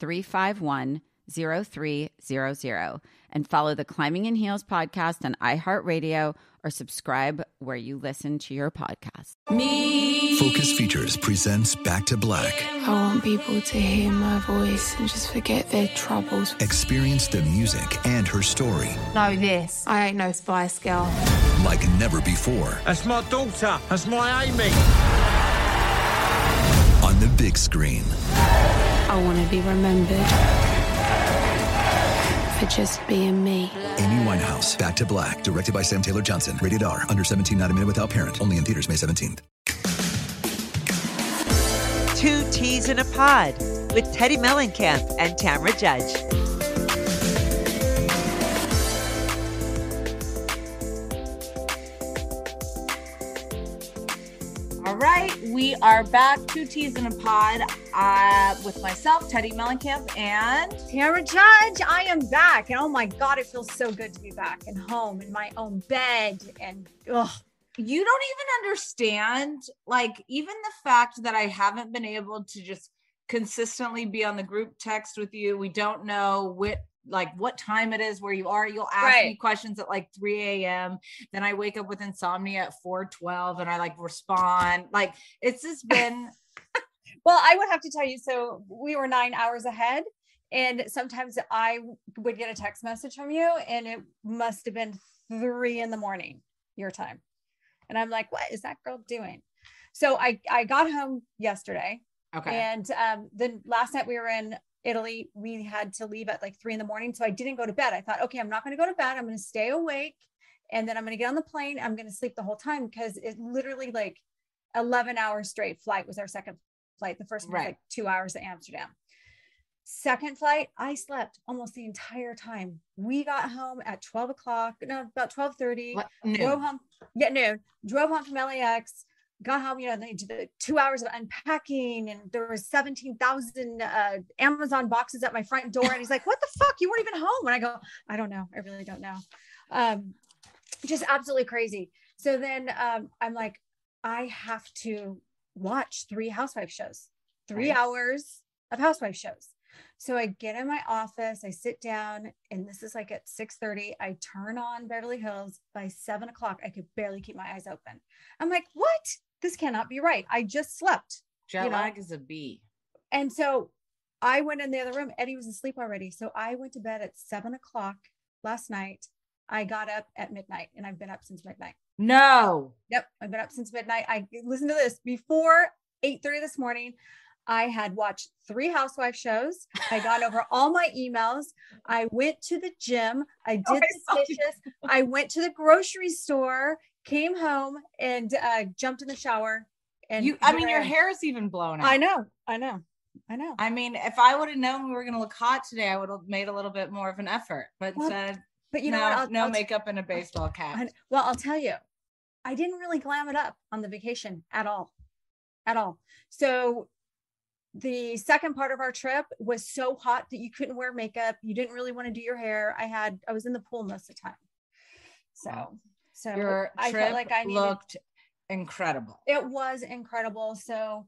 351 0300 and follow the Climbing in Heels podcast on iHeartRadio or subscribe where you listen to your podcast. Me. Focus Features presents Back to Black. I want people to hear my voice and just forget their troubles. Experience the music and her story. Know this. I ain't no Spice Girl. Like never before. That's my daughter. That's my Amy. On the big screen. I want to be remembered for just being me. Amy Winehouse, Back to Black, directed by Sam Taylor Johnson. Rated R, under 17, not a minute without parent. Only in theaters May 17th. Two T's in a Pod with Teddi Mellencamp and Tamra Judge. All right, we are back. Two T's in a pod uh, with myself, Teddi Mellencamp, and Tamra Judge, I am back. And oh my God, it feels so good to be back and home in my own bed. And ugh. you don't even understand, like, even the fact that I haven't been able to just consistently be on the group text with you. We don't know what like what time it is where you are. You'll ask Right. me questions at like 3 a.m. Then I wake up with insomnia at 4:12 and I like respond. Like it's just been Well, I would have to tell you. So we were nine hours ahead. And sometimes I would get a text message from you, and it must have been three in the morning, your time. And I'm like, what is that girl doing? So I, I got home yesterday. okay. And um, then last night we were in Italy. We had to leave at like three in the morning. So I didn't go to bed. I thought, okay, I'm not going to go to bed. I'm going to stay awake. And then I'm going to get on the plane. I'm going to sleep the whole time because it literally like 11 hours straight flight was our second flight. The first one was like two hours to Amsterdam. Second flight, I slept almost the entire time. We got home at 12 o'clock, no, about 12:30 What- drove home yeah noon drove home from lax got home you know they did the two hours of unpacking and there was 17,000 uh, amazon boxes at my front door and he's like what the fuck you weren't even home and i go i don't know i really don't know um just absolutely crazy so then um i'm like i have to watch three housewife shows three Right. hours of housewife shows so I get in my office, I sit down, and this is like at 6:30. I turn on Beverly Hills. By seven o'clock, I could barely keep my eyes open. I'm like, what? This cannot be right. I just slept. Jet you know. lag is a B. And so I went in the other room. Eddie was asleep already. So I went to bed at seven o'clock last night. I got up at midnight and I've been up since midnight. No. Yep, I've been up since midnight. I listen to this before 8:30 this morning. I had watched three housewife shows. I got over all my emails. I went to the gym. I did Oh, the dishes. I went to the grocery store, came home, and uh, jumped in the shower. And You I mean your hair is even blown out. I know. I know. I know. I mean, if I would have known we were gonna look hot today, I would have made a little bit more of an effort. But Well, But you know no, what? I'll- no I'll- makeup and a baseball cap. I- well, I'll tell you, I didn't really glam it up on the vacation at all, at all. So the second part of our trip was so hot that you couldn't wear makeup. You didn't really want to do your hair. I had, I was in the pool most of the time. So, so Your I trip felt like I needed, looked incredible. it was incredible. So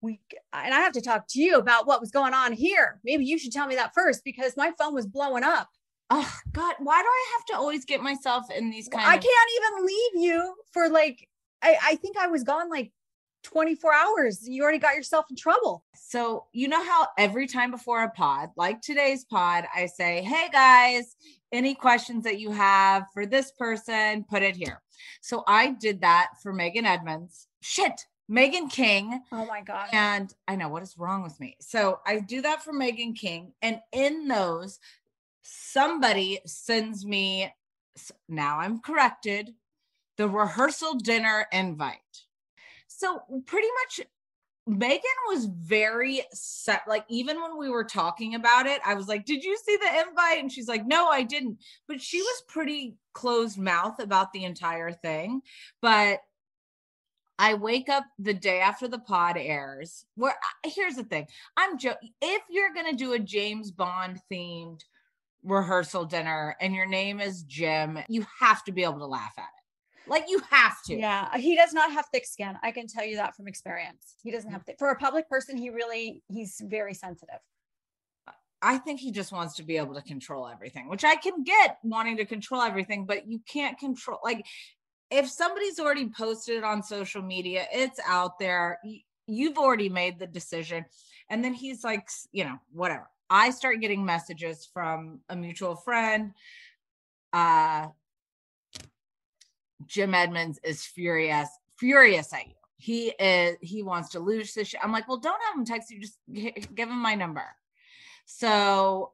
we, and I have to talk to you about what was going on here. Maybe you should tell me that first because my phone was blowing up. Oh God, why do I have to always get myself in these kind I of can't even leave you for like I, I think I was gone like 24 hours. You already got yourself in trouble. So, you know how every time before a pod, like today's pod, I say, Hey guys, any questions that you have for this person, put it here. So, I did that for Meghan Edmonds. Shit, Meghan King. Oh my god. And I know what is wrong with me. So, I do that for Meghan King. And in those, somebody sends me, now I'm corrected, the rehearsal dinner invite. So, pretty much Meghan was very set. Like, even when we were talking about it, I was like, Did you see the invite? And she's like, No, I didn't. But she was pretty closed mouth about the entire thing. But I wake up the day after the pod airs. Where here's the thing I'm jo- if you're going to do a James Bond themed rehearsal dinner and your name is Jim, you have to be able to laugh at it. Like, you have to. Yeah, he does not have thick skin. I can tell you that from experience. He Mm. doesn't have thick. For a public person, he really he's very sensitive. I think he just wants to be able to control everything, which I can get wanting to control everything, but you can't control like if somebody's already posted it on social media, it's out there. You've already made the decision. And then he's like, you know, whatever. I start getting messages from a mutual friend. Uh Jim Edmonds is furious, furious at you. He is he wants to lose this. I'm like, well, don't have him text you, just give him my number. So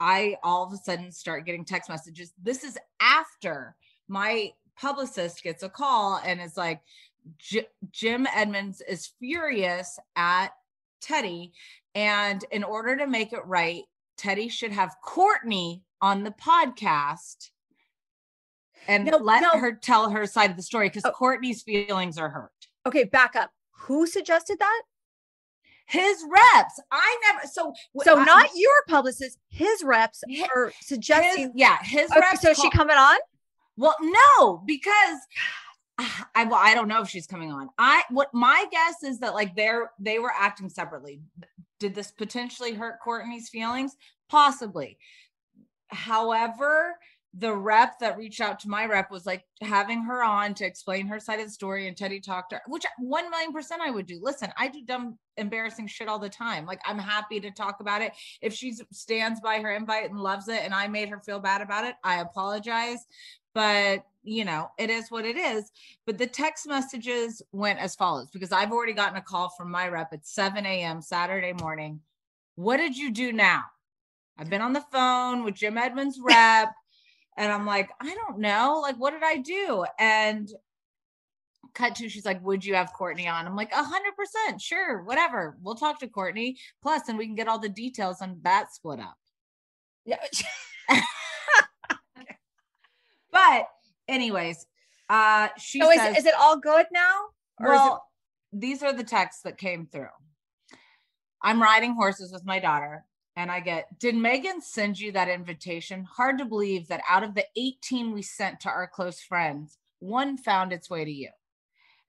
I all of a sudden start getting text messages. This is after my publicist gets a call and is like, Jim Edmonds is furious at Teddi. And in order to make it right, Teddi should have Kortnie on the podcast and No, let no. her tell her side of the story because Oh. Kortnie's feelings are hurt. Okay, back up. Who suggested that? His reps, I never so So I- not your publicist, his reps Hi- are his, suggesting. yeah, his Okay, reps. so is she coming on? Well, no, because I well, I don't know if she's coming on. I what my guess is that like they're they were acting separately. Did this potentially hurt Kortnie's feelings? Possibly. However, the rep that reached out to my rep was like having her on to explain her side of the story, and Teddi talked to her, which one million percent I would do. Listen, I do dumb, embarrassing shit all the time. Like I'm happy to talk about it. If she stands by her invite and loves it, and I made her feel bad about it, I apologize but you know it is what it is but the text messages went as follows because i've already gotten a call from my rep at 7 a.m saturday morning what did you do now i've been on the phone with jim edmonds rep and i'm like i don't know like what did i do and cut to she's like would you have kortnie on i'm like 100% sure whatever we'll talk to kortnie plus and we can get all the details on that split up Yeah. but anyways uh she So is, says, is it all good now? Or is it- well these are the texts that came through i'm riding horses with my daughter and i get did meghan send you that invitation? Hard to believe that out of the 18 we sent to our close friends one found its way to you.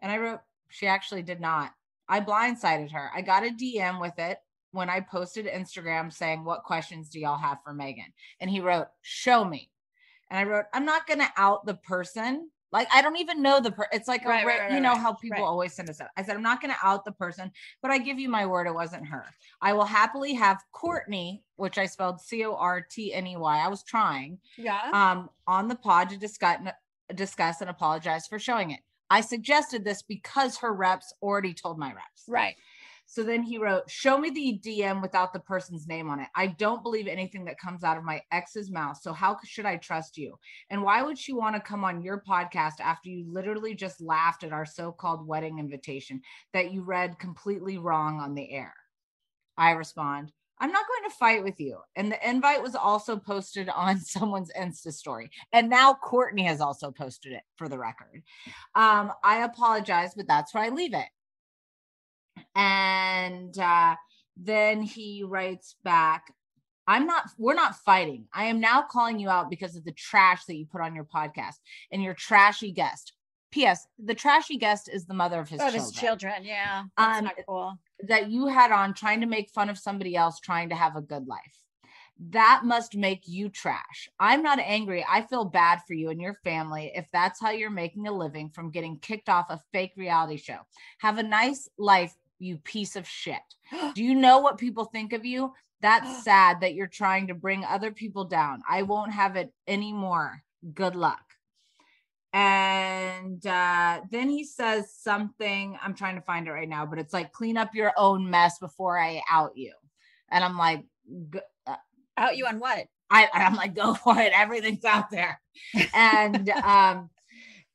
And i wrote she actually did not. I blindsided her. I got a dm with it when i posted instagram saying what questions do y'all have for meghan? And he wrote show me. And I wrote, I'm not going to out the person Like I don't even know the per. It's like Right, ra- right, right, you know how people always send us out. I said I'm not going to out the person, but I give you my word, it wasn't her. I will happily have Courtney, which I spelled C O R T N E Y. I was trying Yeah. um, on the pod to discuss discuss and apologize for showing it. I suggested this because her reps already told my reps. right. So then he wrote, Show me the DM without the person's name on it. I don't believe anything that comes out of my ex's mouth. So how should I trust you? And why would she want to come on your podcast after you literally just laughed at our so called wedding invitation that you read completely wrong on the air? I respond, I'm not going to fight with you. And the invite was also posted on someone's Insta story. And now Kortnie has also posted it for the record. Um, I apologize, but that's where I leave it. And uh, then he writes back, I'm not, we're not fighting. I am now calling you out because of the trash that you put on your podcast and your trashy guest. P.S. The trashy guest is the mother of his children his children. Yeah. That's Um, not cool. that you had on trying to make fun of somebody else trying to have a good life. That must make you trash. I'm not angry. I feel bad for you and your family if that's how you're making a living from getting kicked off a fake reality show. Have a nice life, you piece of shit. Do you know what people think of you? That's sad that you're trying to bring other people down. I won't have it anymore. Good luck. And uh, then he says something. I'm trying to find it right now, but it's like clean up your own mess before I out you. And I'm like, uh, Out you on what? I, I'm like, go for it. Everything's out there. And um,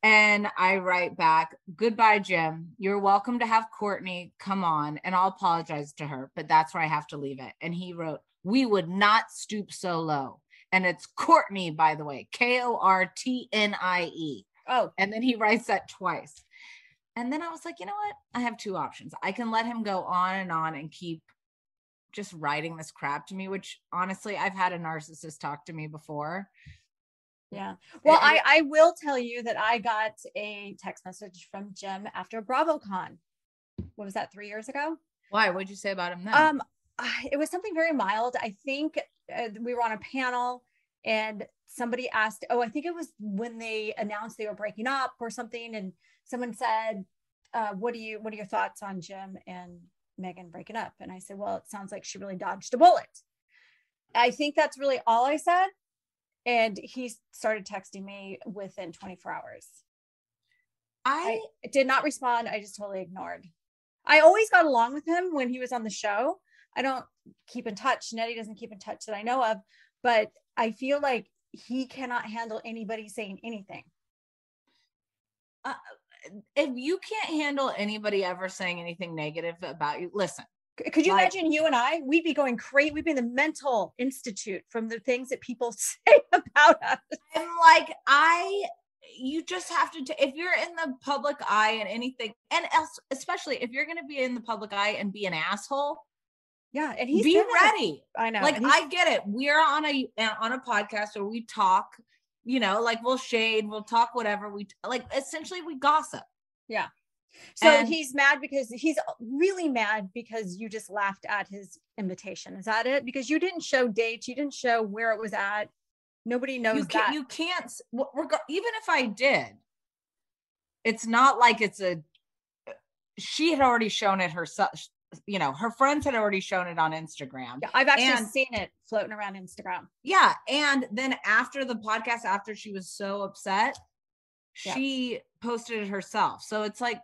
and I write back, goodbye, Jim. You're welcome to have Kortnie come on, and I'll apologize to her, but that's where I have to leave it. And he wrote, We would not stoop so low. And it's Kortnie, by the way, K O R T N I E. Oh, And then he writes that twice. And then I was like, you know what? I have two options. I can let him go on and on and keep just writing this crap to me, which honestly, I've had a narcissist talk to me before. Yeah. Well, And- I, I will tell you that I got a text message from Jim after BravoCon. What was that, three years ago? Why? What'd you say about him then? Um, it was something very mild. I think uh, we were on a panel and somebody asked, oh, I think it was when they announced they were breaking up or something. And someone said, uh, what do you, what are your thoughts on Jim and Meghan breaking up? And I said, well, it sounds like she really dodged a bullet. I think that's really all I said. And he started texting me within 24 hours. I, I did not respond. I just totally ignored. I always got along with him when he was on the show. I don't keep in touch. Nettie doesn't keep in touch that I know of, but I feel like he cannot handle anybody saying anything. Uh, if you can't handle anybody ever saying anything negative about you, listen. Could you Like- imagine you and I? We'd be going crazy. We'd be in the mental institute from the things that people say about us. I'm like, I, you just have to, t- if you're in the public eye and anything, and else, especially if you're going to be in the public eye and be an asshole, Yeah, and he's be ready. I know. like I get it. We're on a uh, on a podcast where we talk, you know, like we'll shade, we'll talk whatever we like. Essentially, we gossip. So and- he's mad because he's really mad because you just laughed at his invitation. Is that it? Because you didn't show dates, you didn't show where it was at. Nobody knows You that. can't. You can't. Even if I did, it's not like it's a. She had already shown it herself. You know, her friends had already shown it on Instagram. Yeah, I've actually And- seen it floating around Instagram. Yeah. And then after the podcast, after she was so upset, Yeah. she posted it herself. So it's like,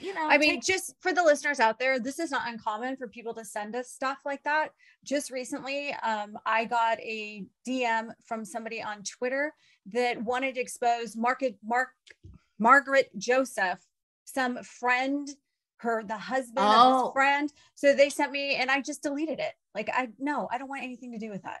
you know, I mean, take- just for the listeners out there, this is not uncommon for people to send us stuff like that. Just recently, um, I got a DM from somebody on Twitter that wanted to expose Market Mark Margaret Joseph, some friend, her the husband of Oh. his friend. So they sent me, and I just deleted it. Like I no, I don't want anything to do with that.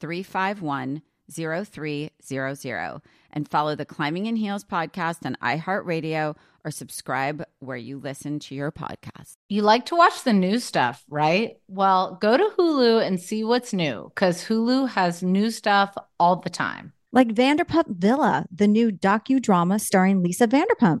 351 0300 and follow the Climbing in Heels podcast on iHeartRadio or subscribe where you listen to your podcast. You like to watch the new stuff, right? Well, go to Hulu and see what's new because Hulu has new stuff all the time. Like Vanderpump Villa, the new docudrama starring Lisa Vanderpump.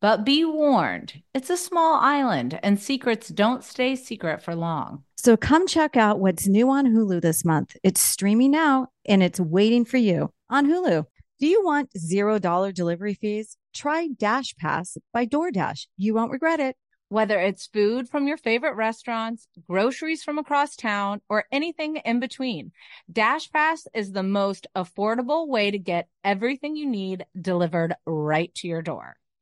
But be warned, it's a small island and secrets don't stay secret for long. So come check out what's new on Hulu this month. It's streaming now and it's waiting for you on Hulu. Do you want $0 delivery fees? Try Dash Pass by DoorDash. You won't regret it. Whether it's food from your favorite restaurants, groceries from across town, or anything in between, Dash Pass is the most affordable way to get everything you need delivered right to your door.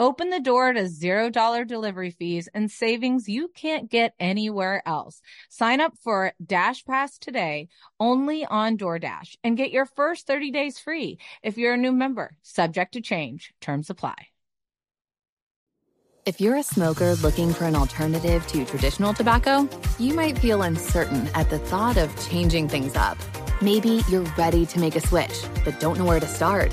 Open the door to $0 delivery fees and savings you can't get anywhere else. Sign up for Dash Pass today only on DoorDash and get your first 30 days free if you're a new member. Subject to change. Terms apply. If you're a smoker looking for an alternative to traditional tobacco, you might feel uncertain at the thought of changing things up. Maybe you're ready to make a switch, but don't know where to start.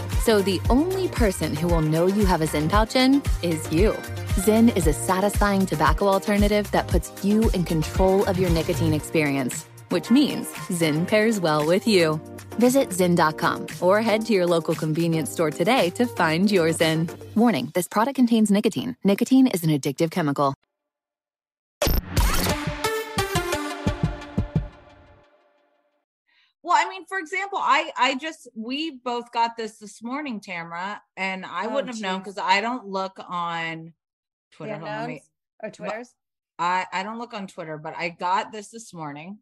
So the only person who will know you have a Zyn pouch in is you. Zyn is a satisfying tobacco alternative that puts you in control of your nicotine experience, which means Zyn pairs well with you. Visit Zyn.com or head to your local convenience store today to find your Zyn. Warning this product contains nicotine. Nicotine is an addictive chemical. Well, I mean, for example, I I just we both got this this morning, Tamara, and I Oh, wouldn't have known because I don't look on Twitter. The Hold let me- or Twitters? I I don't look on Twitter, but I got this this morning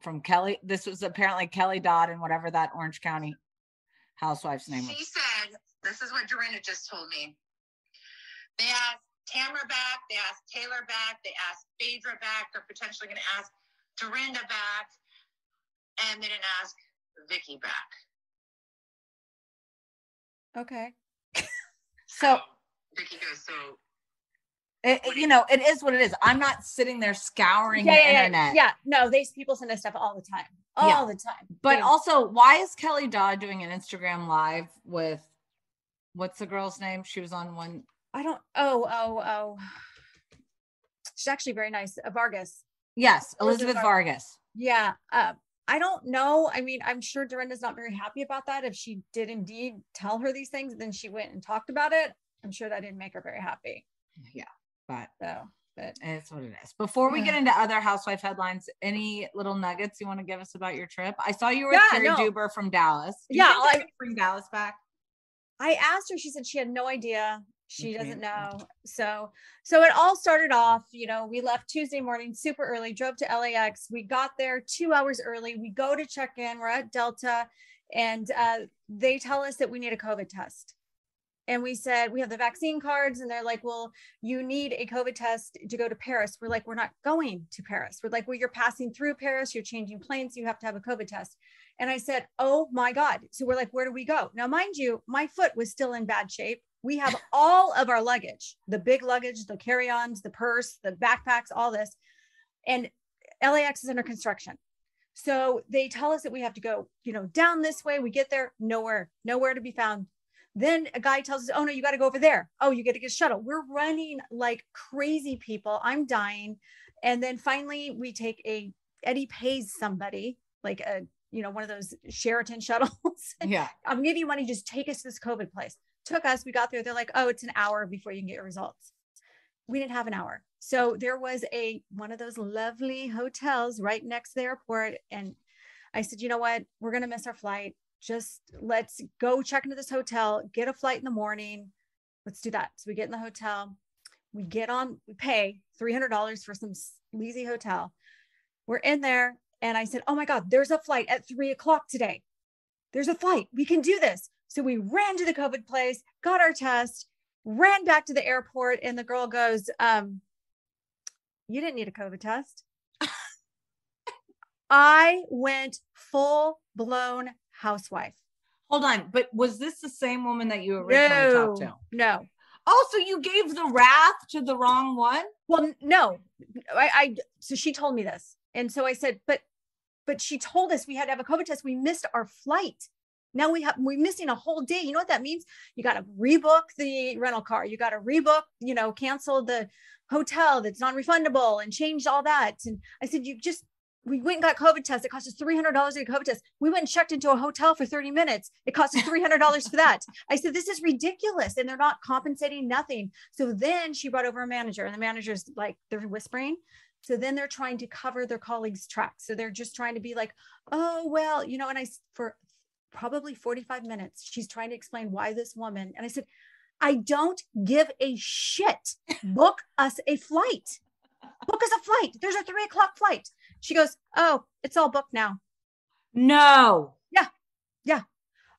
from Kelly. This was apparently Kelly Dodd and whatever that Orange County housewife's name was. She said, this is what Dorinda just told me. They asked Tamara back, they asked Taylor back, they asked Phaedra back, they're potentially going to ask Dorinda back, and they didn't ask Vicki back. Okay. So Vicki goes, so it, it- you know, it is what it is. I'm not sitting there scouring Yeah, the yeah, yeah, internet. yeah. No, these people send us stuff all the time. All Yeah. the time. But They- also, why is Kelly Dodd doing an Instagram live with what's the girl's name? She was on one. I don't. Oh, oh, oh. She's actually very nice. Uh, Vargas. Yes, Elizabeth, Vargas. Yeah. Uh, I don't know. I mean, I'm sure Dorinda's not very happy about that. If she did indeed tell her these things, then she went and talked about it. I'm sure that didn't make her very happy. Yeah, but so, but it's what it is. Before we get into other housewife headlines, any little nuggets you want to give us about your trip? I saw you were Yeah, with Carrie no. Duber from Dallas. Do you Yeah, think I- bring Dallas back. I asked her, she said she had no idea. She doesn't know. So, so it all started off, you know, we left Tuesday morning super early, drove to LAX. We got there two hours early. We go to check in, we're at Delta, and uh, they tell us that we need a COVID test. And we said, we have the vaccine cards. And they're like, well, you need a COVID test to go to Paris. We're like, we're not going to Paris. We're like, well, you're passing through Paris, you're changing planes, you have to have a COVID test. And I said, Oh my God. So we're like, Where do we go? Now, mind you, my foot was still in bad shape. We have all of our luggage the big luggage, the carry ons, the purse, the backpacks, all this. And LAX is under construction. So they tell us that we have to go, you know, down this way. We get there, nowhere, nowhere to be found. Then a guy tells us, Oh no, you got to go over there. Oh, you got to get a shuttle. We're running like crazy people. I'm dying. And then finally, we take a Eddie pays somebody like a you know one of those Sheraton shuttles. Yeah. I'm give you money. Just take us to this COVID place. Took us. We got there. They're like, oh, it's an hour before you can get your results. We didn't have an hour. So there was a one of those lovely hotels right next to the airport, and I said, you know what? We're gonna miss our flight. Just let's go check into this hotel. Get a flight in the morning. Let's do that. So we get in the hotel. We get on. We pay three hundred dollars for some sleazy hotel. We're in there. And I said, Oh my God, there's a flight at three o'clock today. There's a flight. We can do this. So we ran to the COVID place, got our test, ran back to the airport. And the girl goes, um, You didn't need a COVID test. I went full blown housewife. Hold on, but was this the same woman that you originally No, talked to? no. Also, you gave the wrath to the wrong one. Well, no, I, I, so she told me this. And so I said, but, but she told us we had to have a COVID test. We missed our flight. Now we have, we're missing a whole day. You know what that means? You got to rebook the rental car. You got to rebook, you know, cancel the hotel that's non-refundable and change all that. And I said, you just, we went and got COVID test. It cost us $300 to get COVID test. We went and checked into a hotel for 30 minutes. It cost us $300 for that. I said, this is ridiculous. And they're not compensating nothing. So then she brought over a manager and the manager's like, they're whispering. So then they're trying to cover their colleagues' tracks. So they're just trying to be like, oh, well, you know, and I for probably 45 minutes, she's trying to explain why this woman, and I said, I don't give a shit. Book us a flight. Book us a flight. There's a three o'clock flight. She goes, oh, it's all booked now. No. Yeah. Yeah.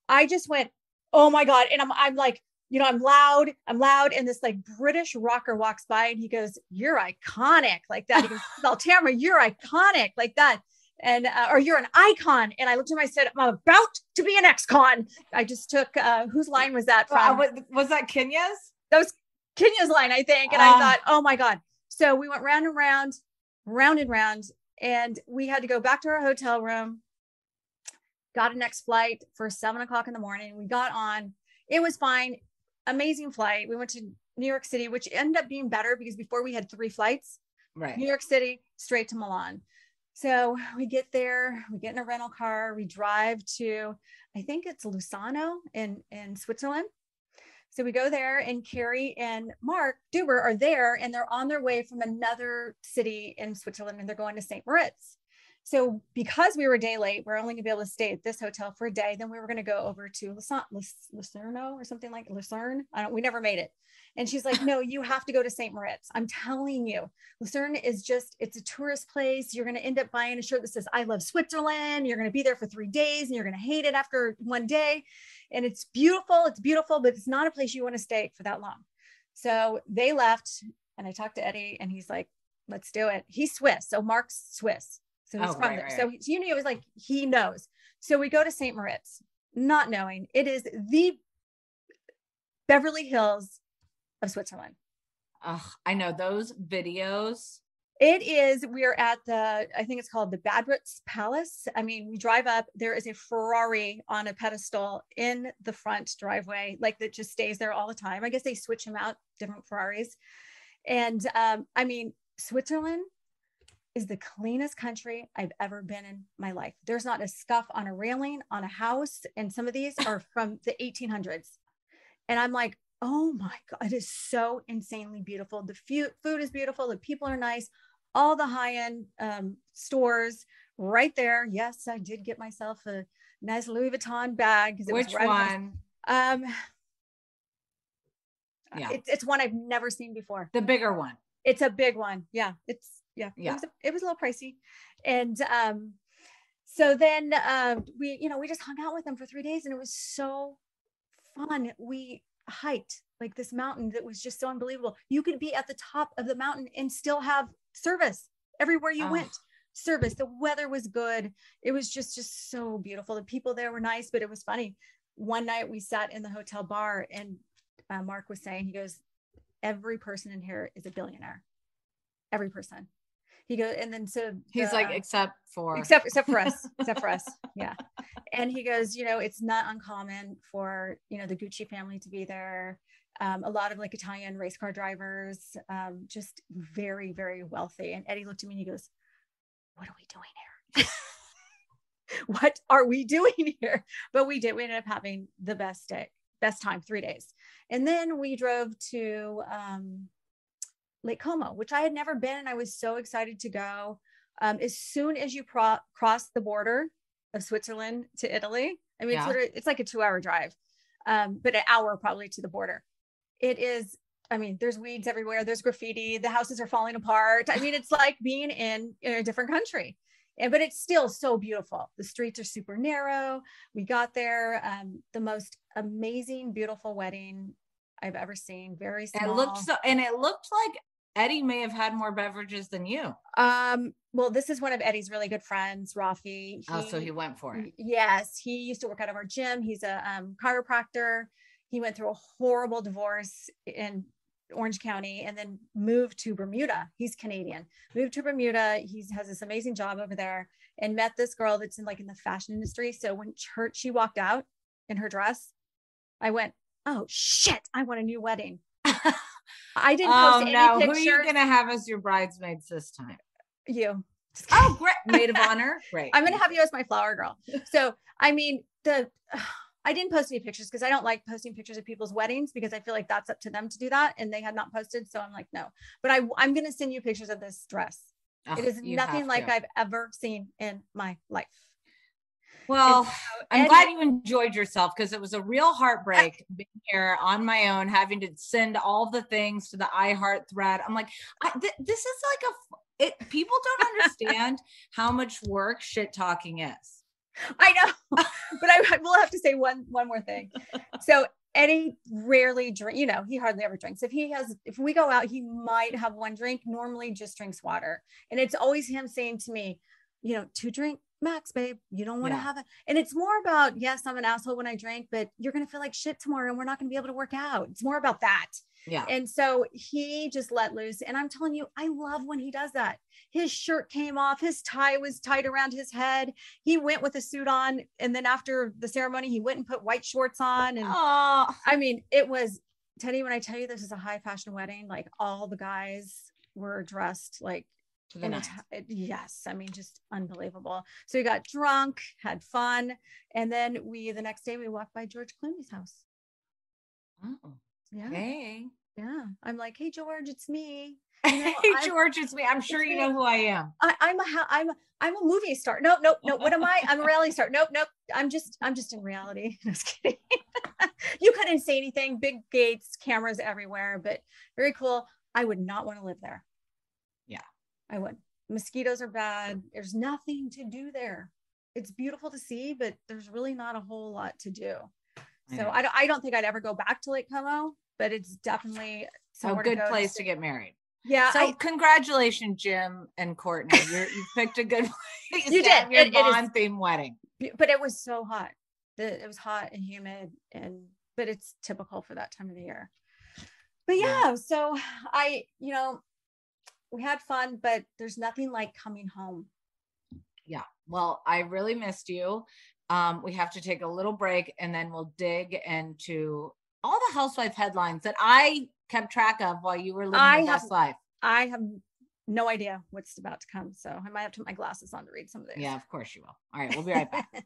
I just went, oh my God. And I'm, I'm like, you know, I'm loud, I'm loud. And this like British rocker walks by and he goes, you're iconic like that. He goes, well, Tamara, you're iconic like that. And, uh, or you're an icon. And I looked at him, I said, I'm about to be an ex-con. I just took, uh, whose line was that Uh, from? was, was that Kenya's? that was Kenya's line, I think. And Ah. I thought, oh my God. So we went round and round, round and round, and we had to go back to our hotel room. Got a next flight for seven o'clock in the morning. We got on. It was fine. Amazing flight. We went to New York City, which ended up being better because before we had three flights. Right. New York City straight to Milan. So we get there, we get in a rental car, we drive to, I think it's Lugano in, in Switzerland. So we go there, and Carrie and Mark Duber are there, and they're on their way from another city in Switzerland, and they're going to St. Moritz. So because we were day late, we're only gonna be able to stay at this hotel for a day. Then we were gonna go over to Lucerne, Lucerno or something like Lucerne. I don't. We never made it. And she's like, "No, you have to go to St. Moritz. I'm telling you, Lucerne is just. It's a tourist place. You're gonna end up buying a shirt that says "I love Switzerland." You're gonna be there for three days, and you're gonna hate it after one day. And it's beautiful. It's beautiful, but it's not a place you want to stay for that long. So they left, and I talked to Eddie, and he's like, "Let's do it." He's Swiss, so Mark's Swiss. So he's Oh, from right, there. right, So he- you knew it was like he knows. So we go to St. Moritz, not knowing it is the Beverly Hills of Switzerland. Ugh, I know those videos. It is, we are at the, I think it's called the Badrutt's Palace. I mean, we drive up, there is a Ferrari on a pedestal in the front driveway, like that just stays there all the time. I guess they switch them out, different Ferraris. And um, I mean, Switzerland is the cleanest country I've ever been in my life. There's not a scuff on a railing on a house, and some of these are from the 1800s. And I'm like, oh my God, it is so insanely beautiful. The food is beautiful, the people are nice, all the high end um, stores right there. Yes, I did get myself a nice Louis Vuitton bag. 'cause it was Which right one? Um, Yeah. it's, it's one I've never seen before. The bigger one. It's a big one. Yeah. It's yeah. Yeah. It was a, it was a little pricey. And um so then uh we you know we just hung out with them for 3 days and it was so fun. We hiked like this mountain that was just so unbelievable. You could be at the top of the mountain and still have service everywhere you Oh. went. Service. The weather was good. It was just just so beautiful. The people there were nice, but it was funny. One night we sat in the hotel bar and uh, Mark was saying, he goes, every person in here is a billionaire. Every person. He goes, and then so He's the, like, except for except except for us, except for us, yeah. And he goes, you know, it's not uncommon for you know the Gucci family to be there. Um, a lot of like Italian race car drivers, um, just very very wealthy. And Eddie looked at me and he goes, "What are we doing here?" what are we doing here? But we did. We ended up having the best day, best time, three days. And then we drove to um, Lake Como, which I had never been. And I was so excited to go. Um, as soon as you pro- cross the border of Switzerland to Italy, I mean, Yeah. it's it's like a two hour drive, um, but an hour probably to the border. It is, I mean, there's weeds everywhere. There's graffiti. The houses are falling apart. I mean, it's like being in, in a different country and but it's still so beautiful the streets are super narrow we got there um, the most amazing beautiful wedding i've ever seen very small it looked so and it looked like Eddie may have had more beverages than you. um well this is one of eddie's really good friends rafi. Oh, so he went for it. yes he used to work out of our gym. He's a um, chiropractor. He went through a horrible divorce in orange county and then moved to bermuda. He's canadian. Moved to bermuda. He has this amazing job over there and met this girl that's in like in the fashion industry. So when church she walked out in her dress i went oh shit i want a new wedding i didn't post Oh any no, pictures who are you gonna have as your bridesmaids this time? you Oh, great. Maid of honor. Great. I'm gonna have you as my flower girl. So I mean, the I didn't post any pictures because I don't like posting pictures of people's weddings because I feel like that's up to them to do that, and they had not posted. So I'm like, no. But I I'm gonna send you pictures of this dress. Oh, it is nothing like to. I've ever seen in my life. Well, so I'm glad you enjoyed yourself because it was a real heartbreak being here on my own, having to send all the things to the iHeart thread. I'm like, I, th- this is like a, it. People don't understand how much work shit talking is. I know, but I, I will have to say one one more thing. So Eddie rarely drink. You know, he hardly ever drinks. If he has, if we go out, he might have one drink. Normally, just drinks water, and it's always him saying to me, you know, two drink max, babe. You don't want to Yeah. have it. And it's more about yes, I'm an asshole when I drink, but you're gonna feel like shit tomorrow, and we're not gonna be able to work out. It's more about that. Yeah. And so he just let loose. And I'm telling you, I love when he does that. His shirt came off, his tie was tied around his head. He went with a suit on. And then after the ceremony, he went and put white shorts on. And Oh, I mean, it was Teddi, when I tell you this is a high fashion wedding, like all the guys were dressed like to the nines. Ita- yes, I mean, just unbelievable. So we got drunk, had fun. And then we, the next day, we walked by George Clooney's house. Oh, Yeah. hey. Yeah. I'm like, hey, George, it's me. Hey, I'm- George, it's me. I'm sure you know who I am. I, I'm a I'm a, I'm a movie star. Nope, nope, nope. What am I? I'm a reality star. Nope, nope. I'm just I'm just in reality. No, just kidding. you couldn't say anything. Big gates, cameras everywhere, but very cool. I would not want to live there. I would. Mosquitoes are bad. There's nothing to do there. It's beautiful to see, but there's really not a whole lot to do. I So. I don't, I don't think I'd ever go back to Lake Como, but it's definitely A good to place to get married. Yeah, So I, congratulations, Jim and Kortnie. You're, you picked a good place You did. your It- it is- bond theme wedding. but it was so hot. The, it was hot and humid, and but it's typical for that time of the year. But Yeah. yeah, so I, you know, we had fun, but there's nothing like coming home. Yeah. Well, I really missed you. Um, we have to take a little break and then we'll dig into all the housewife headlines that I kept track of while you were living I your have- best life. I have no idea what's about to come. So I might have to put my glasses on to read some of this. Yeah, of course you will. All right, we'll be right back.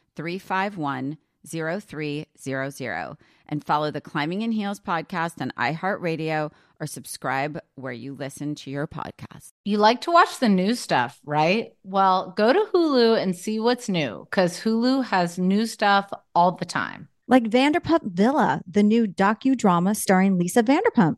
351 0300 and follow the Climbing in Heels podcast on iHeartRadio or subscribe where you listen to your podcast. You like to watch the new stuff, right? Well, go to Hulu and see what's new because Hulu has new stuff all the time. Like Vanderpump Villa, the new docudrama starring Lisa Vanderpump.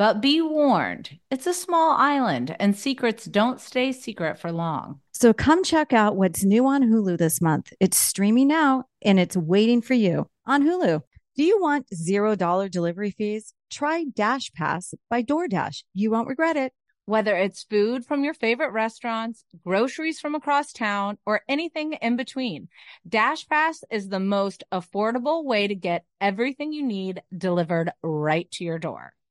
But be warned, it's a small island and secrets don't stay secret for long. So come check out what's new on Hulu this month. It's streaming now and it's waiting for you on Hulu. Do you want $0 delivery fees? Try Dash Pass by DoorDash. You won't regret it. Whether it's food from your favorite restaurants, groceries from across town, or anything in between, DashPass is the most affordable way to get everything you need delivered right to your door.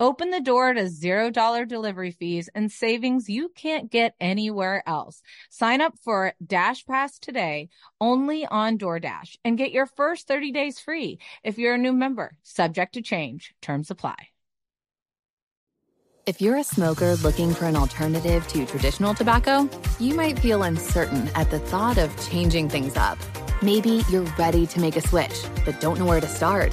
Open the door to $0 delivery fees and savings you can't get anywhere else. Sign up for Dash Pass today only on DoorDash and get your first 30 days free if you're a new member. Subject to change. Terms apply. If you're a smoker looking for an alternative to traditional tobacco, you might feel uncertain at the thought of changing things up. Maybe you're ready to make a switch, but don't know where to start.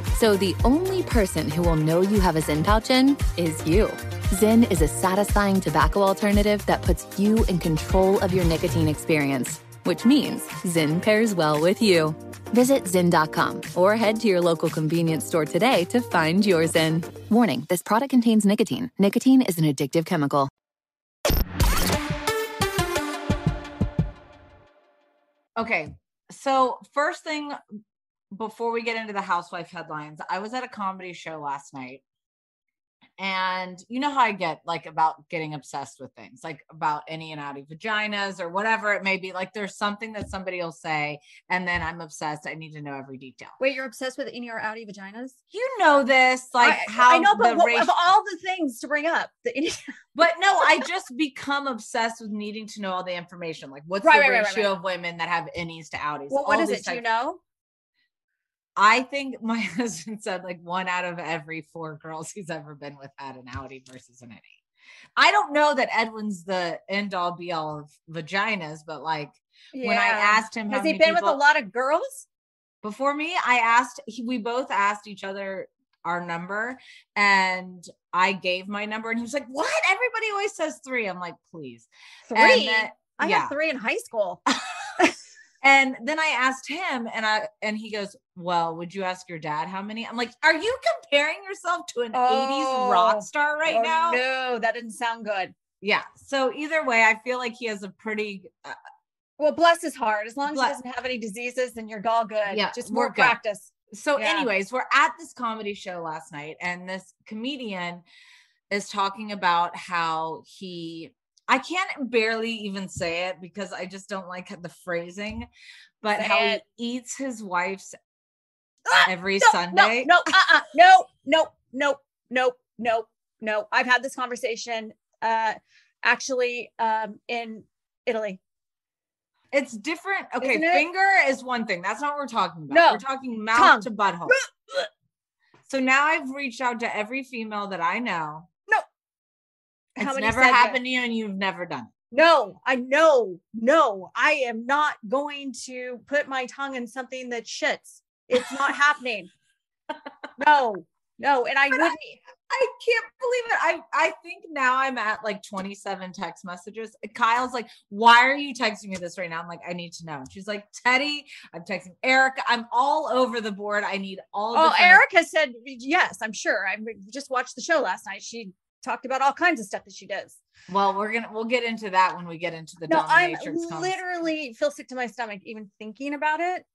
So the only person who will know you have a Zyn pouch in is you. Zyn is a satisfying tobacco alternative that puts you in control of your nicotine experience, which means Zyn pairs well with you. Visit Zyn.com or head to your local convenience store today to find your Zyn. Warning this product contains nicotine. Nicotine is an addictive chemical. Okay. So, first thing before we get into the housewife headlines, I was at a comedy show last night and you know how I get like about getting obsessed with things, like about any and outy vaginas or whatever it may be. Like there's something that somebody will say, and then I'm obsessed. I need to know every detail. Wait, you're obsessed with any or outy vaginas? You know this, like I, how I know, but what, of all the things to bring up, the But no, I just become obsessed with needing to know all the information. Like, what's Right, the right, ratio right. of women that have innies to outies? well, what is it? Do you know? I think my husband said like one out of every four girls he's ever been with had an outie versus an innie. I don't know that Edwin's the end all be all of vaginas, but like when I asked him, how has he been with a lot of girls? before me i asked he, we both asked each other our number and i gave my number and he was like what everybody always says three i'm like please Three. then- I yeah. had three in high school. and then i asked him and i and he goes well would you ask your dad how many i'm like are you comparing yourself to an 80s rock Oh. star right Oh, now No, that didn't sound good. yeah so either way i feel like he has a pretty uh, Well, bless his heart. As long as Bless- he doesn't have any diseases, then you're all good. Yeah, just more practice. so Yeah. anyways we're at this comedy show last night and this comedian is talking about how he i can't barely even say it because i just don't like the phrasing but Say how it. he eats his wife's Ah, every no, sunday No, no, uh-uh, no, no, no, no, no, no. I've had this conversation uh actually um in Italy. it's different okay Isn't it? finger is one thing that's not what we're talking about No. we're talking mouth Tongue. to butthole so now i've reached out to every female that i know No. it's never happened to you and you've never done it No, I know, no, I am not going to put my tongue in something that shits. It's not happening. No, no, and I But I- wouldn't. I can't believe it. I I think now I'm at like 27 text messages. Kyle's like, "Why are you texting me this right now?" I'm like, "I need to know." She's like, "Teddi, I'm texting Erika. I'm all over the board. I need all." Oh, Erika said yes. I'm sure. I just watched the show last night. She talked about all kinds of stuff that she does. Well, we're gonna we'll get into that when we get into the no, I'm literally feel sick to my stomach even thinking about it.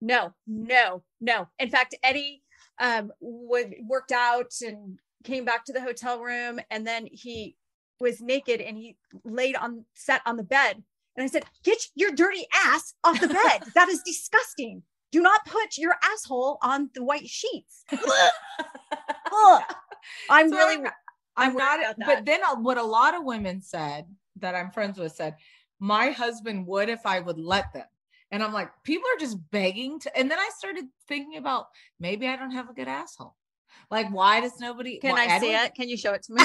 No, no, no. In fact, Eddie um would worked out and came back to the hotel room and then he was naked and he laid on sat on the bed. And I said, Get your dirty ass off the bed. that is disgusting. Do not put your asshole on the white sheets. I'm So really I'm- I'm I'm worried not. But then uh, what a lot of women said that I'm friends with said, "My husband would if I would let them." And I'm like, people are just begging to. And then I started thinking about maybe I don't have a good asshole. Like, why does nobody? Can well, I see it? Can you show it to me?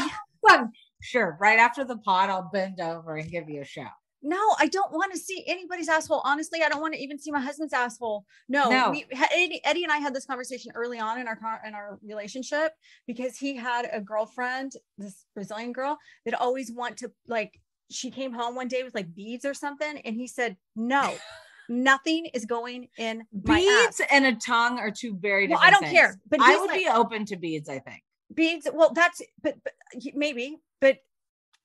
Sure. Right after the pod, I'll bend over and give you a shout. No, I don't want to see anybody's asshole. Honestly, I don't want to even see my husband's asshole. No, No. We, Eddie, Eddie and I had this conversation early on in our car in our relationship because he had a girlfriend, this Brazilian girl, that always want to like. She came home one day with like beads or something, and he said, "No, nothing is going in my ass." Beads and a tongue are two very Well. I don't care, but I would like- be open to beads. I think. beads well that's but, but maybe but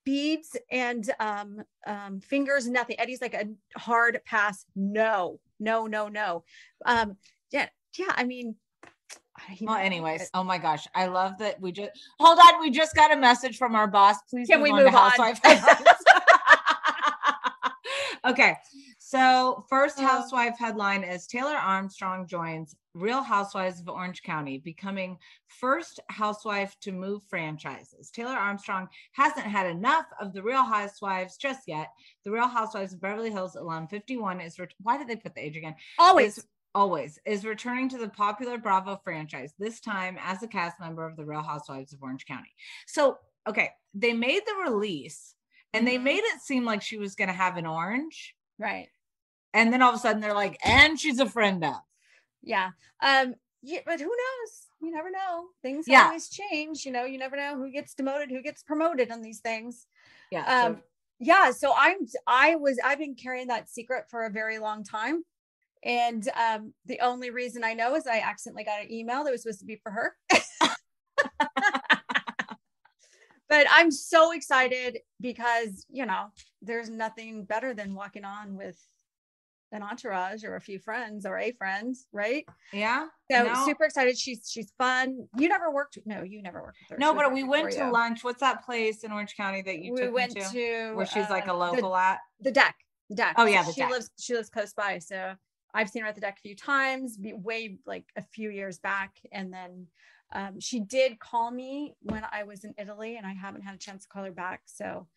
beads and um um fingers nothing eddie's like a hard pass no no no no um yeah yeah i mean Well, anyways, oh my gosh, I love that we just hold on. We just got a message from our boss. Please Can we on to move on? Housewife okay, so first Uh. housewife headline is Taylor Armstrong joins Real Housewives of Orange County, becoming first housewife to move franchises. Taylor Armstrong hasn't had enough of the Real Housewives just yet. The Real Housewives of Beverly Hills alum 51 is ret- why did they put the age again? always is- always is returning to the popular Bravo franchise, this time as a cast member of the Real Housewives of Orange County. So, okay, they made the release and they Mhm. made it seem like she was going to have an orange. right And then all of a sudden they're like, and she's a friend of. yeah um yeah but who knows you never know things Yeah. always change you know you never know who gets demoted who gets promoted on these things Yeah. um so- yeah so i'm i was i've been carrying that secret for a very long time and um the only reason i know is i accidentally got an email that was supposed to be for her but i'm so excited because you know there's nothing better than walking on with an entourage or a few friends or a friend, right? Yeah. So No. super excited. She's she's fun. You never worked. No, you never worked with her. No, She but we went to you. lunch. What's that place in Orange County that you we went to? to where she's like a uh, local the, at? the deck. The deck. Oh, yeah, the she deck. lives she lives close by. So I've seen her at the deck a few times, way like a few years back, and then um, she did call me when I was in Italy, and I haven't had a chance to call her back. So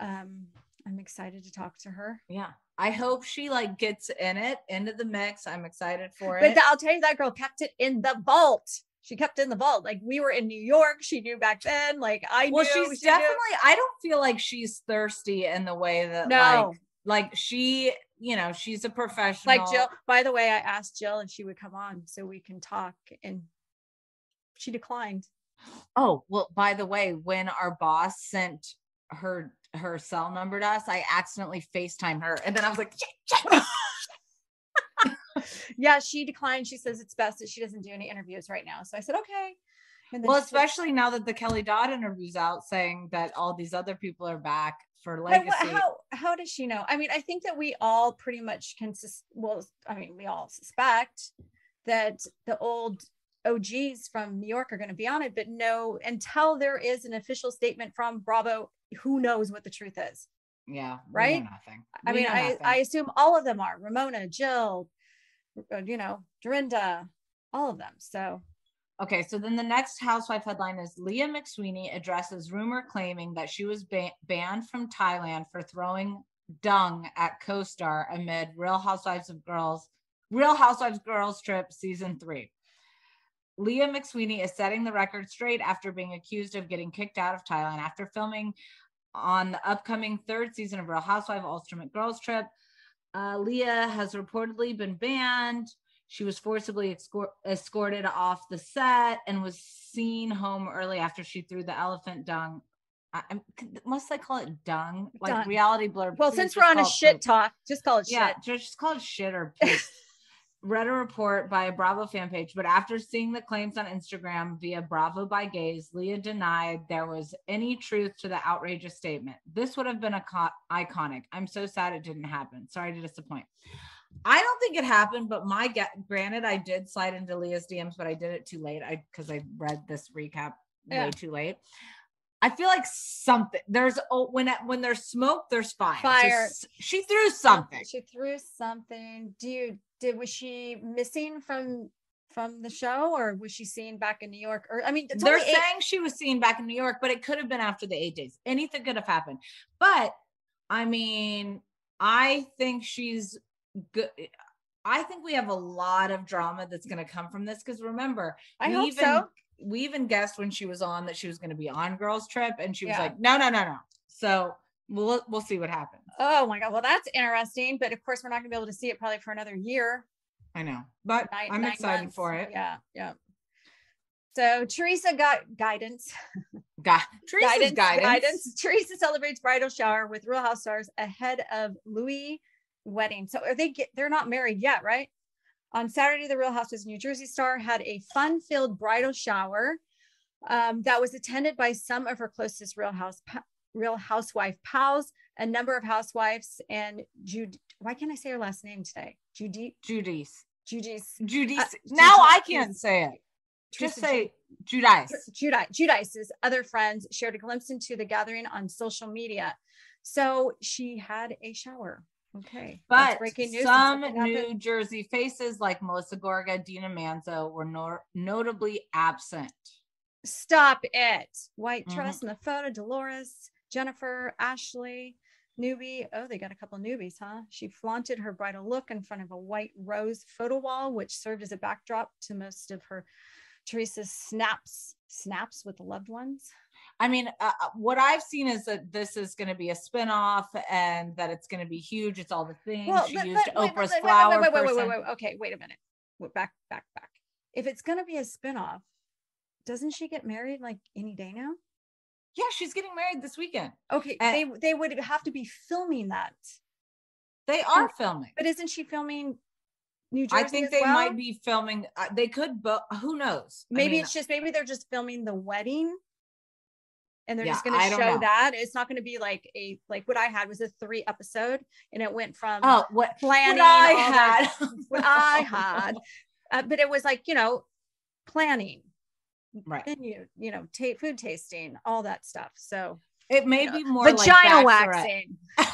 um, I'm excited to talk to her. Yeah. I hope she like gets in it into the mix. I'm excited for But it. But I'll tell you, that girl kept it in the vault. She kept it in the vault. Like we were in New York. She knew back then. Like I well, knew. she's she knew. definitely. I don't feel like she's thirsty in the way that No. like like she, you know, she's a professional. like Jill. By the way, I asked Jill if she would come on so we can talk, and she declined. Oh, well, by the way, when our boss sent her her cell number to us, I accidentally FaceTime her. And then I was like, "Shit, shit." Yeah, she declined. She says it's best that she doesn't do any interviews right now. So I said okay. And well, she said- especially now that the Kelly Dodd interview's out saying that all these other people are back for legacy. how how does she know? I mean, I think that we all pretty much can. sus- Well, I mean, we all suspect that the old OGs from New York are going to be on it, but no, until there is an official statement from Bravo, who knows what the truth is? yeah, right? nothing. I mean, I. I assume all of them are Ramona, Jill, uh, you know, Dorinda, all of them. So Okay, so then the next housewife headline is Leah McSweeney addresses rumor claiming that she was ba- banned from Thailand for throwing dung at co-star amid Real Housewives of Girls, Real Housewives Girls Trip season 3. Leah McSweeney is setting the record straight after being accused of getting kicked out of Thailand after filming on the upcoming third season of Real Housewives Ultimate Girls Trip. Uh, Leah has reportedly been banned. She was forcibly escort- escorted off the set and was seen home early after she threw the elephant dung. I, I'm, must I call it dung? Like Dung. Reality Blurb. well, since we're on a shit poop. talk, just call it Yeah, shit. just call it shit or. Read a report by a Bravo fan page, but after seeing the claims on Instagram via Bravo by Gays, Leah denied there was any truth to the outrageous statement. This would have been a co- iconic. I'm so sad it didn't happen. Sorry to disappoint. I don't think it happened, but my get granted, I did slide into Leah's DMs, but I did it too late. I because I read this recap Yeah. way too late. I feel like something there's oh when when there's smoke, there's fire. Fire. she threw something. She threw something. Do you did was she missing from from the show or was she seen back in New York? Or I mean, They're eight- saying she was seen back in New York, but it could have been after the eight days. Anything could have happened. But I mean, I think she's good. I think we have a lot of drama that's going to come from this because remember, I we hope even so. we even guessed when she was on that she was going to be on Girls Trip, and she was Yeah. like, "No, no, no, no." So we'll we'll see what happens. Oh my god. Well, that's interesting. But of course, we're not gonna be able to see it probably for another year. I know, but Nine- I'm nine excited months. for it. Yeah, yeah. So Teresa got guidance. Gu- Teresa's guidance. Teresa celebrates bridal shower with Real House stars ahead of Luis wedding. So are they get they're not married yet, right? On Saturday, the Real Housewives New Jersey star had a fun-filled bridal shower um, that was attended by some of her closest Real House Real Housewife pals, a number of housewives, and Jude. Why can't I say her last name today? Judy. Judy's. Judy's. Judy's. Uh, now Judy- I can't say it. Just say Giudice. Giudice, Giudice's other friends shared a glimpse into the gathering on social media. So she had a shower. Okay. But breaking news. Some? New Jersey faces like Melissa Gorga, Dina Manzo were nor- notably absent. Stop it. White Mhm. dress in the photo, Dolores, Jennifer, Ashley, newbie. Oh, they got a couple newbies, huh? She flaunted her bridal look in front of a white rose photo wall, which served as a backdrop to most of her Teresa's snaps, snaps with the loved ones. I mean, uh, uh, what I've seen is that this is going to be a spinoff and that it's going to be huge. It's all the things. well, she but- used but Oprah's wait, wait, flower Wait, wait, wait, wait, wait, wait. Okay, wait a minute. Wait, Back, back, back. If it's gonna be a spinoff, doesn't she get married like any day now? Yeah, she's getting married this weekend. Okay, Uh, they they would have to be filming that. They are filming. But isn't she filming New Jersey? I think they well? might be filming. Uh, they could, but who knows? I Maybe mean, it's just maybe they're just filming the wedding. and they're Yeah, just going to show know. that. It's not going to be like a like what I had was a three episode, and it went from Oh, what planning what I that- had. what I had, uh, but it was like you know planning, right? And you you know ta- food tasting, all that stuff. So It may you know, be more like vagina Bachelorette. waxing.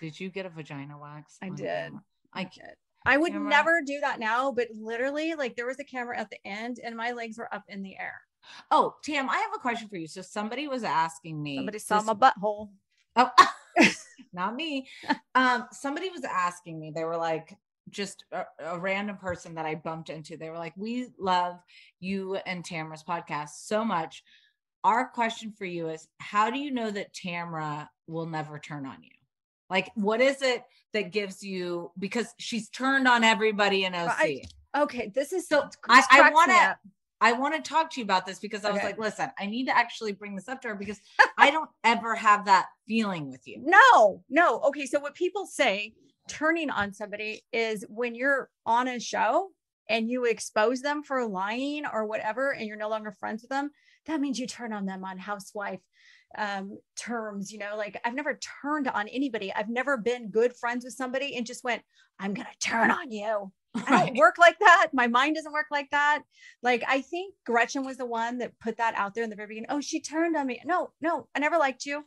Did you get a vagina wax? I did. I did. I would Camera. never do that now, but literally, like there was a camera at the end, and my legs were up in the air. Oh, Tam, I have a question for you. So somebody was asking me. Somebody saw this- my butthole. Oh, not me. Um, somebody was asking me. They were like, just a, a random person that I bumped into. They were like, "We love you and Tamra's podcast so much. Our question for you is, how do you know that Tamara will never turn on you? Like, what is it that gives you? Because she's turned on everybody in OC. I- okay, this is so. I, I want to. I want to talk to you about this because I was like, listen, I need to actually bring this up to her because I don't ever have that feeling with you. No, no. Okay. So what people say turning on somebody is when you're on a show and you expose them for lying or whatever, and you're no longer friends with them, that means you turn on them on housewife um terms you know like i've never turned on anybody. I've never been good friends with somebody and just went i'm gonna turn on you. I don't work like that. My mind doesn't work like that. Like i think gretchen was the one that put that out there in the very beginning. Oh she turned on me. No no i never liked you.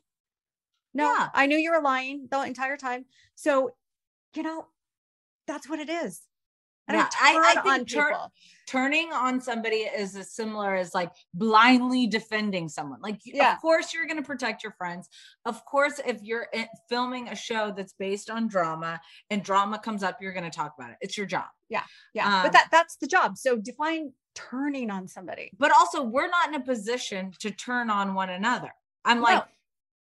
No Yeah. i knew you were lying the entire time. So you know that's what it is I Yeah, don't I, I turn think on tur- turning on somebody is as similar as like blindly defending someone. Like, Yeah. of course, you're going to protect your friends. Of course, if you're filming a show that's based on drama and drama comes up, you're going to talk about it. It's your job. yeah yeah Um, but that that's the job so define turning on somebody But also, we're not in a position to turn on one another. I'm No, like,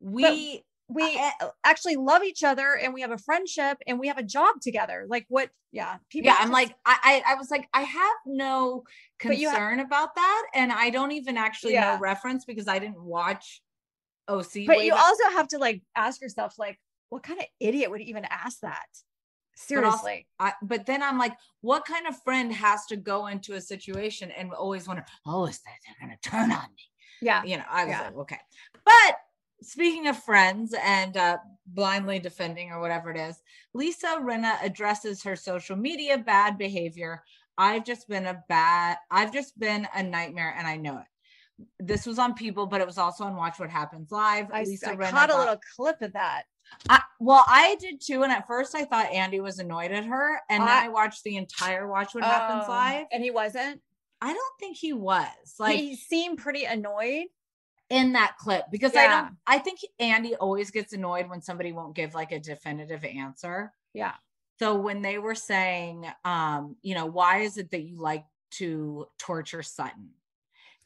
we. We eh, actually love each other and we have a friendship and we have a job together like what yeah people yeah, I'm just- like, I, I, was like, I have no But you ha- concern about that, and I don't even actually Yeah. know reference because I didn't watch OC. but you back- also have to like ask yourself like what kind of idiot would even ask that But also- seriously I, but then I'm like, what kind of friend has to go into a situation and always wonder, oh, is that they're gonna turn on me? yeah You know, I was Yeah. like, okay. But speaking of friends and uh, blindly defending or whatever it is, Lisa Rinna addresses her social media bad behavior. I've just been a bad, I've just been a nightmare, and I know it. This was on People, but it was also on Watch What Happens Live. i, Lisa I caught a little clip of that I, well, I did too, and at first I thought Andy was annoyed at her, and then I- I watched the entire Watch What Happens Oh, Live. and he wasn't I don't think he was like he seemed pretty annoyed in that clip because I don't. I think Andy always gets annoyed when somebody won't give like a definitive answer. yeah So when they were saying, um, you know, why is it that you like to torture Sutton?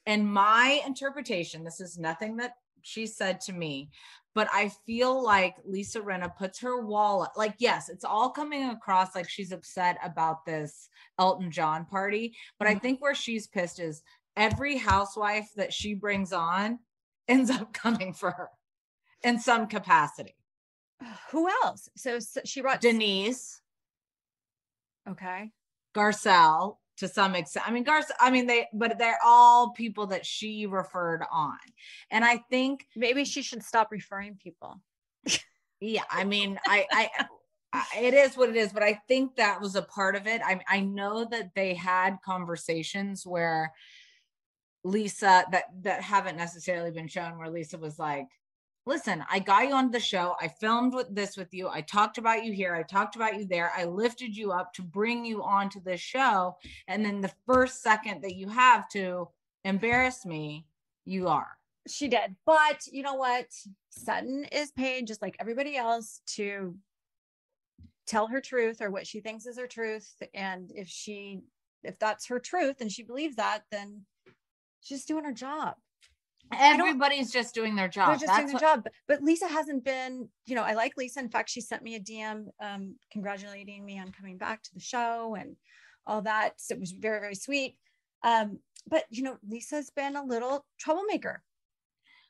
And my interpretation, this is nothing that she said to me, but I feel like Lisa Rinna puts her wall like, yes, it's all coming across like she's upset about this Elton John party. But I think where she's pissed is every housewife that she brings on ends up coming for her in some capacity. who else so, so she brought Denise, okay Garcelle to some extent. I mean, Garcelle, I mean, they, but they're all people that she referred on. And I think, maybe she should stop referring people yeah, I mean, I, I, I, it is what it is, but I think that was a part of it. I, I know that they had conversations where Lisa that that haven't necessarily been shown where Lisa was like, listen, I got you on the show. I filmed with this with you. I talked about you here. I talked about you there. I lifted you up to bring you onto this show. And then the first second that you have to embarrass me, you are. She did. But you know what? Sutton is paid just like everybody else to tell her truth or what she thinks is her truth. And if she, if that's her truth and she believes that, then she's doing her job. Everybody's just doing their job. They're just doing That's their what- job. But, Lisa hasn't been, you know, I like Lisa. In fact, she sent me a DM um, congratulating me on coming back to the show and all that. So it was very, very sweet. Um, but you know, Lisa's been a little troublemaker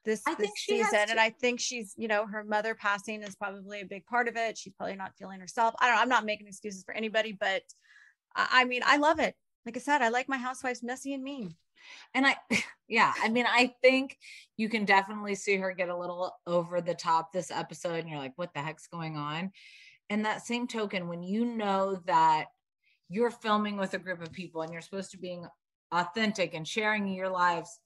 this, I this think she has season. And I think she's, you know, her mother passing is probably a big part of it. She's probably not feeling herself. I don't know. I'm not making excuses for anybody, but I, I mean, I love it. Like I said, I like my housewives messy and mean. And I, yeah, I mean, I think you can definitely see her get a little over the top this episode, and you're like, what the heck's going on? And that same token, when you know that you're filming with a group of people and you're supposed to be authentic and sharing your lives,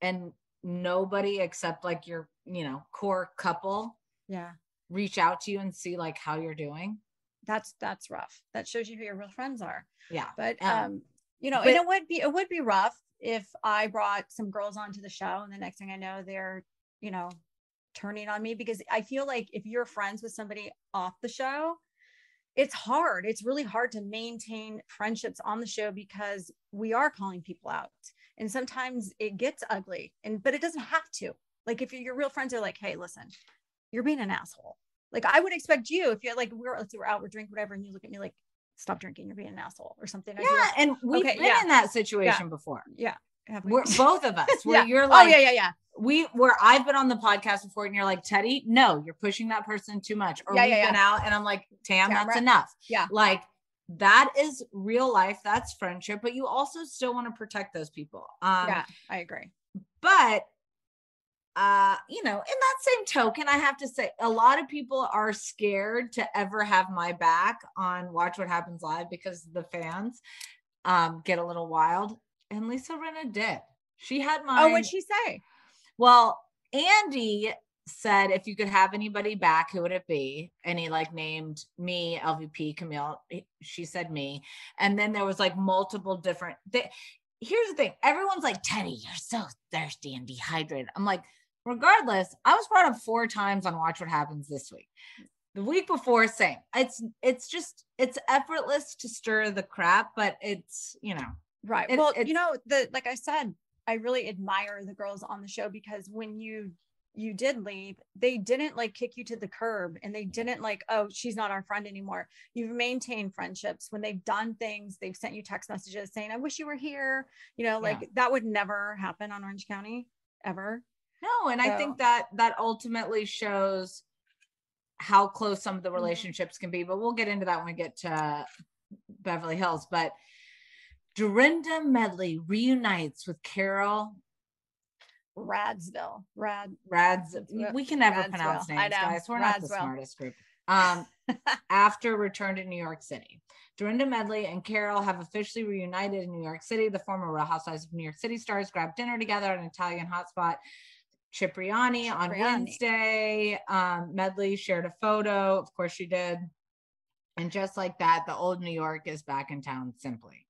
and nobody except like your, you know, core couple, yeah, reach out to you and see like how you're doing. That's that's rough. That shows you who your real friends are. Yeah. But Um, um, you know, but- and it would be it would be rough if I brought some girls onto the show and the next thing I know they're, you know, turning on me because I feel like if you're friends with somebody off the show, it's hard. It's really hard to maintain friendships on the show because we are calling people out. And sometimes it gets ugly. And but it doesn't have to. Like if your real friends are like, hey, listen, you're being an asshole. Like I would expect you if you're like we're we're out, we're drinking, whatever, and you look at me like, stop drinking, you're being an asshole or something. Yeah, like, and we've "Okay, been yeah, in that situation yeah, before. Yeah. Have we? We're both of us where Yeah. you're like, Oh, yeah, yeah, yeah. We where I've been on the podcast before, and you're like, Teddi, no, you're pushing that person too much. Or Yeah, we've yeah, been yeah. out, and I'm like, Tam, that's enough. Yeah. Like that is real life. That's friendship, but you also still want to protect those people. Um, yeah, I agree. but uh you know in that same token i have to say a lot of people are scared to ever have my back on watch what happens live because the fans um get a little wild and lisa Rinna did. She had my Oh, what'd she say? well andy said if you could have anybody back who would it be? And he like named me lvp camille. She said me. And then there was like multiple different th- here's the thing. Everyone's like teddi you're so thirsty and dehydrated. I'm like regardless i was brought up four times on watch what happens this week the week before same it's it's just it's effortless to stir the crap but it's you know Right. It- well, you know, the like I said, I really admire the girls on the show because when you you did leave, they didn't like kick you to the curb and they didn't like, oh, she's not our friend anymore. You've maintained friendships when they've done things, they've sent you text messages saying, I wish you were here. You know, like Yeah. that would never happen on Orange County ever. No, and I think that that ultimately shows how close some of the Mhm. relationships can be, but we'll get into that when we get to Beverly Hills. But Dorinda Medley reunites with Carol Radsville. Rad Rads. We can never Radsville. pronounce names, guys. We're not the smartest group. Um, after return to New York City. Dorinda Medley and Carol have officially reunited in New York City. The former Real Housewives of New York City stars grab dinner together at an Italian hotspot, Cipriani, on Wednesday. Um, Medley shared a photo. Of course, she did. And just like that, the old New York is back in town simply.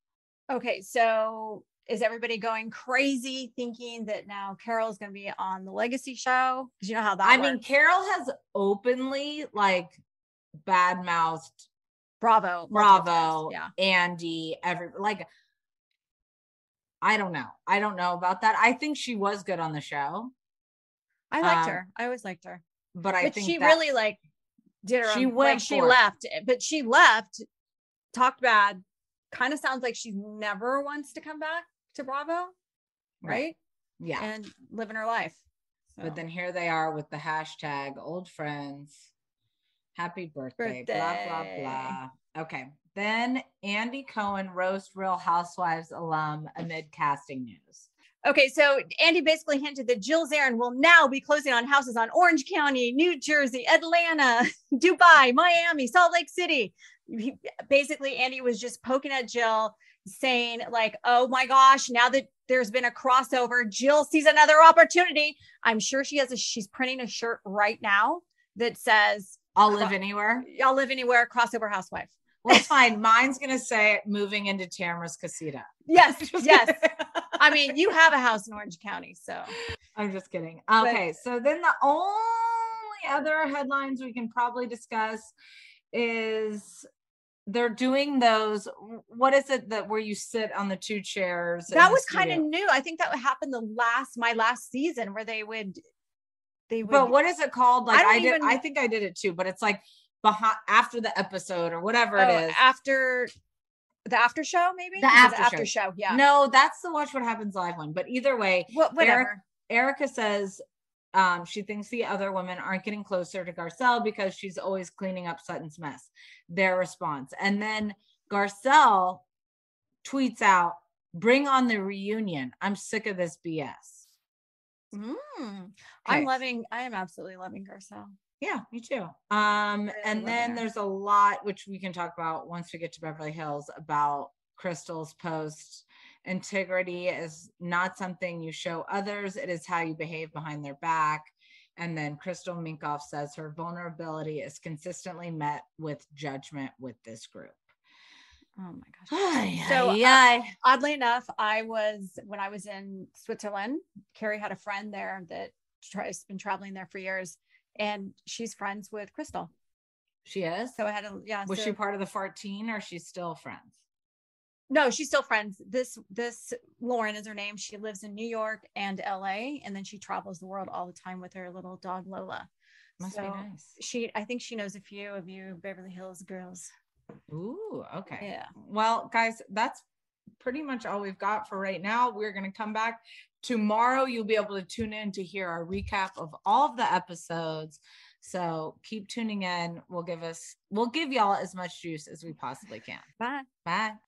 Okay, so is everybody going crazy thinking that now Carol's going to be on the Legacy show? Because you know how that. I mean. Carol has openly like bad mouthed Bravo, Bravo, Yeah, Andy, every like I don't know. I don't know about that. I think she was good on the show, I liked Um, her. I always liked her, but I but think she really like did her. She own- went like she left, but she left, talked bad. Kind of sounds like she never wants to come back to Bravo, right? yeah. And living her life. So, But then here they are with the hashtag old friends. Happy birthday, blah blah blah. Okay. Then Andy Cohen roast Real Housewives alum amid casting news. Okay, so Andy basically hinted that Jill Zarin will now be closing on houses on Orange County, New Jersey, Atlanta, Dubai, Miami, Salt Lake City. He, basically, Andy was just poking at Jill, saying, like, oh my gosh, now that there's been a crossover, Jill sees another opportunity. I'm sure she has a she's printing a shirt right now that says, I'll live anywhere. I'll live anywhere, crossover housewife. Well, it's fine. Mine's gonna say moving into Tamra's casita. Yes, yes. I mean, you have a house in Orange County, so I'm just kidding. But- Okay, so then the only other headlines we can probably discuss is they're doing those. What is it that where you sit on the two chairs? that was kind of new. I think that would happen the last my last season where they would they would But what is it called? Like don't I, did. even- I think I did it too. But it's like behind after the episode or whatever oh, it is. after the after show maybe The Is it after after show. show yeah No, that's the Watch What Happens live one. But either way, Wha- whatever Erika says um, she thinks the other women aren't getting closer to Garcelle because she's always cleaning up Sutton's mess. Their response. And then Garcelle tweets out, Bring on the reunion. I'm sick of this BS. Mm. Okay. I'm loving. I am absolutely loving Garcelle. Yeah, me too. Um, and then her. there's a lot which we can talk about once we get to Beverly Hills about Crystal's post. Integrity is not something you show others, it is how you behave behind their back. And then Crystal Minkoff says her vulnerability is consistently met with judgment with this group. Oh my gosh. Ay, So, yeah. uh, oddly enough, I was when I was in Switzerland. Carrie had a friend there that has been traveling there for years, and she's friends with Crystal. She is. So I had a yeah. Was so- she part of the 14 or she's still friends? No, she's still friends. This this Lauren is her name. She lives in New York and LA, and then she travels the world all the time with her little dog Lola. Must be nice. She, I think she knows a few of you Beverly Hills girls. Ooh, okay. Yeah. Well, guys, that's pretty much all we've got for right now. We're going to come back tomorrow. You'll be able to tune in to hear our recap of all of the episodes. So keep tuning in. We'll give us, we'll give y'all as much juice as we possibly can. Bye. Bye.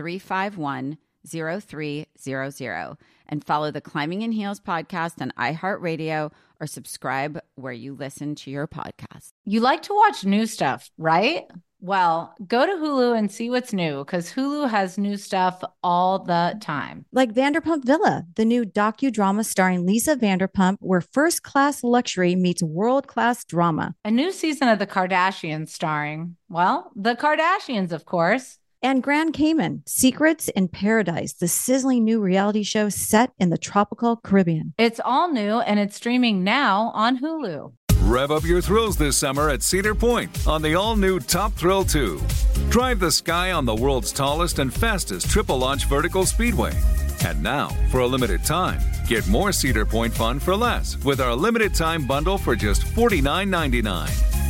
351 0300 and follow the Climbing in Heels podcast on iHeartRadio or subscribe where you listen to your podcast. You like to watch new stuff, right? Well, go to Hulu and see what's new because Hulu has new stuff all the time. Like Vanderpump Villa, the new docudrama starring Lisa Vanderpump, where first class luxury meets world class drama. A new season of The Kardashians starring, well, the Kardashians, of course. And Grand Cayman, Secrets in Paradise, the sizzling new reality show set in the tropical Caribbean. It's all new and it's streaming now on Hulu. Rev up your thrills this summer at Cedar Point on the all new Top Thrill 2. Drive the sky on the world's tallest and fastest triple launch vertical speedway. And now, for a limited time, get more Cedar Point fun for less with our limited time bundle for just $49.99.